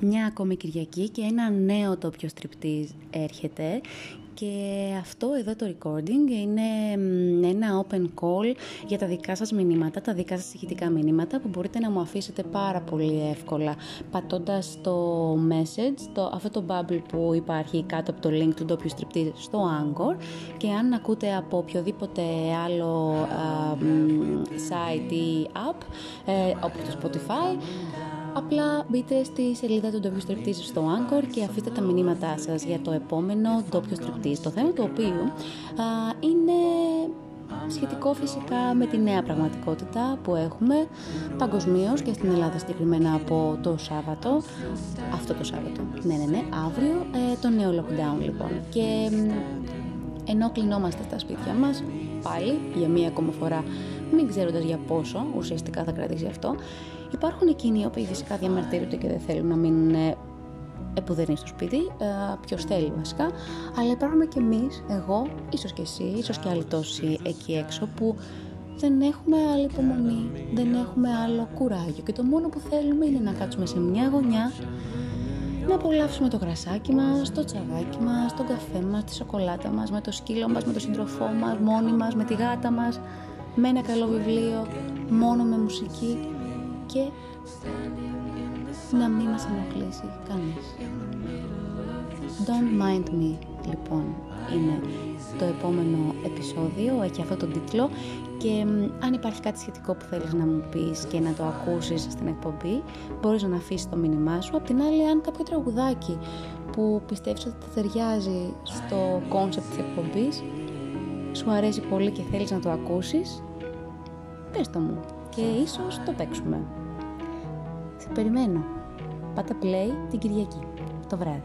Μια ακόμη Κυριακή και ένα νέο τόπιο στριπτής έρχεται και αυτό εδώ το recording είναι ένα open call για τα δικά σας μηνύματα, τα δικά σας ηχητικά μηνύματα που μπορείτε να μου αφήσετε πάρα πολύ εύκολα πατώντας το message, το, αυτό το bubble που υπάρχει κάτω από το link του ντόπιου στριπτή στο Anchor. Και αν ακούτε από οποιοδήποτε άλλο site ή app ε, όπως το Spotify Απλά μπείτε στη σελίδα του ντόπιου Striptease στο Anchor και αφήστε τα μηνύματά σας για το επόμενο ντόπιο Striptease. Το θέμα του οποίου είναι σχετικό φυσικά με τη νέα πραγματικότητα που έχουμε παγκοσμίως και στην Ελλάδα συγκεκριμένα από το Σάββατο, αυτό το Σάββατο, ναι ναι ναι, αύριο, ε, το νέο lockdown λοιπόν. Και ενώ κλεινόμαστε στα σπίτια μας, πάλι για μία ακόμα φορά, μην ξέροντας για πόσο ουσιαστικά θα κρατήσει αυτό, Υπάρχουν εκείνοι οι οποίοι φυσικά διαμαρτύρονται και δεν θέλουν να μείνουν ε, επουδενή στο σπίτι, ε, ποιος θέλει βασικά, αλλά υπάρχουν και εμείς, εγώ, ίσως και εσύ, ίσως και άλλοι τόσοι εκεί έξω που δεν έχουμε άλλη υπομονή, δεν έχουμε άλλο κουράγιο. Και το μόνο που θέλουμε είναι να κάτσουμε σε μια γωνιά να απολαύσουμε το γρασάκι μας, το τσαγάκι μας, τον καφέ μας, τη σοκολάτα μας, με το σκύλο μας, με τον σύντροφό μας, μόνοι μας, με τη γάτα μας, με ένα καλό βιβλίο, μόνο με μουσική και να μην μας ενοχλήσει κανείς. Don't mind me, λοιπόν, είναι το επόμενο επεισόδιο, έχει αυτό τον τίτλο και αν υπάρχει κάτι σχετικό που θέλεις να μου πεις και να το ακούσεις στην εκπομπή, μπορείς να αφήσεις το μήνυμά σου. Απ' την άλλη, αν κάποιο τραγουδάκι που πιστεύεις ότι ταιριάζει στο κόνσεπτ της εκπομπής, σου αρέσει πολύ και θέλεις να το ακούσεις, πες το μου και ίσως το παίξουμε. Σε περιμένω. Πάτα play την Κυριακή, το βράδυ.